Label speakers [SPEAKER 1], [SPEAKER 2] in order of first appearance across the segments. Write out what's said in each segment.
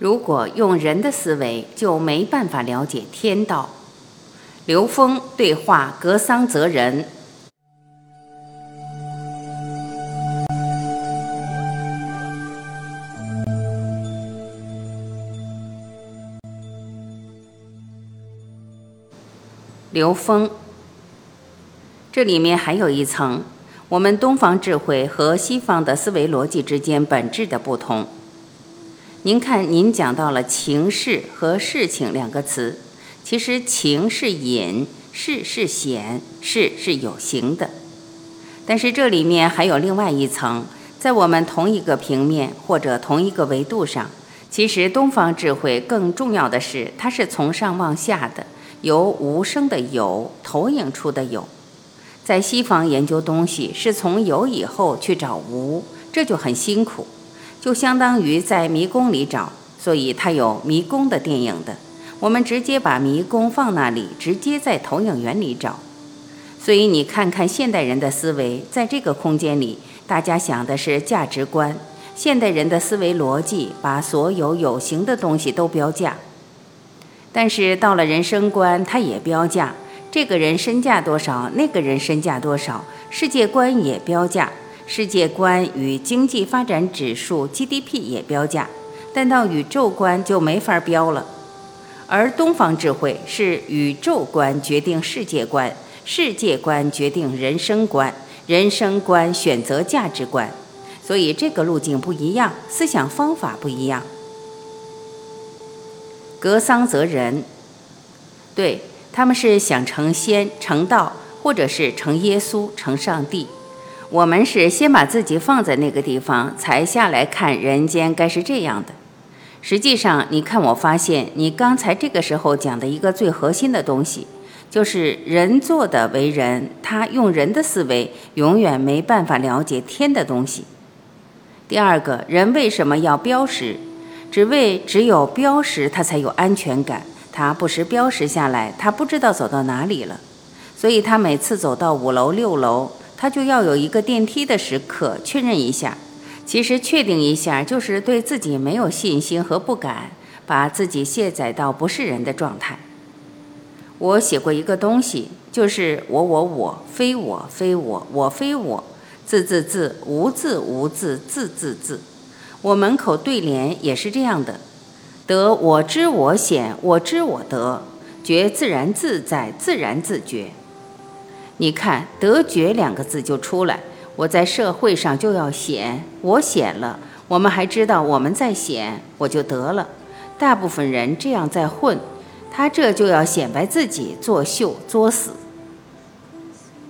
[SPEAKER 1] 如果用人的思维，就没办法了解天道。刘峰对话格桑泽人。刘峰，这里面还有一层，我们东方智慧和西方的思维逻辑之间本质的不同。您看，您讲到了情事和事情两个词，其实情是隐，事是显，事是有形的。但是这里面还有另外一层，在我们同一个平面或者同一个维度上，其实东方智慧更重要的是，它是从上往下的。由无声的有投影出的有，在西方研究东西是从有以后去找无，这就很辛苦，就相当于在迷宫里找，所以它有迷宫的电影的。我们直接把迷宫放那里，直接在投影源里找。所以你看看现代人的思维，在这个空间里，大家想的是价值观。现代人的思维逻辑把所有有形的东西都标价。但是到了人生观，它也标价，这个人身价多少，那个人身价多少，世界观也标价，世界观与经济发展指数 GDP 也标价，但到宇宙观就没法标了。而东方智慧是宇宙观决定世界观，世界观决定人生观，人生观选择价值观，所以这个路径不一样，思想方法不一样。格桑泽人，对他们是想成仙、成道，或者是成耶稣、成上帝。我们是先把自己放在那个地方，才下来看人间该是这样的。实际上，你看，我发现你刚才这个时候讲的一个最核心的东西，就是人做的为人，他用人的思维永远没办法了解天的东西。第二个人为什么要标识？只为只有标识，他才有安全感。他不识标识下来，他不知道走到哪里了。所以他每次走到五楼、六楼，他就要有一个电梯的时刻确认一下。其实确定一下，就是对自己没有信心和不敢，把自己卸载到不是人的状态。我写过一个东西，就是我我我，非我非我，我非我，字字字，无字无字，字字字。我门口对联也是这样的：得我知我显，我知我得，觉自然自在，自然自觉。你看“得觉”两个字就出来。我在社会上就要显，我显了，我们还知道我们在显，我就得了。大部分人这样在混，他这就要显摆自己，作秀作死。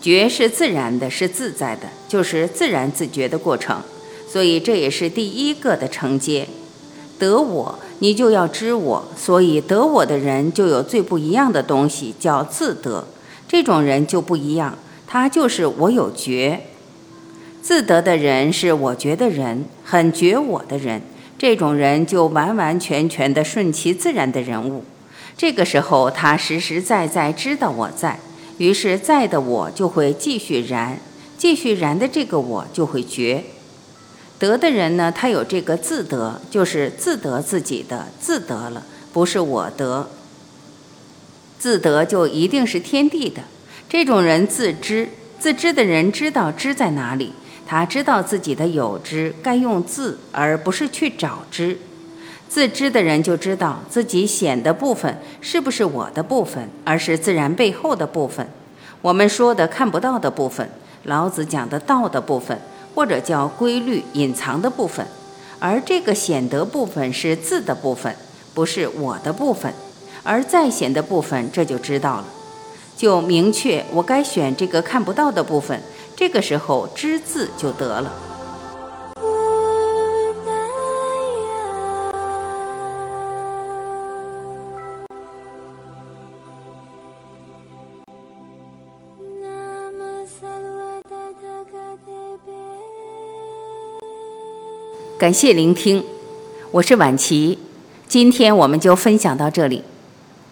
[SPEAKER 1] 觉是自然的，是自在的，就是自然自觉的过程。所以这也是第一个的承接，得我，你就要知我。所以得我的人就有最不一样的东西，叫自得。这种人就不一样，他就是我有觉。自得的人是我觉的人，很觉我的人。这种人就完完全全的顺其自然的人物。这个时候，他实实在在知道我在，于是在的我就会继续燃，继续燃的这个我就会觉。得的人呢，他有这个自得，就是自得自己的自得了，不是我得。自得就一定是天地的。这种人自知，自知的人知道知在哪里，他知道自己的有知该用自，而不是去找知。自知的人就知道自己显的部分是不是我的部分，而是自然背后的部分。我们说的看不到的部分，老子讲的道的部分。或者叫规律隐藏的部分，而这个显得部分是字的部分，不是我的部分，而再显的部分这就知道了，就明确我该选这个看不到的部分，这个时候知字就得了。感谢聆听，我是晚琪，今天我们就分享到这里，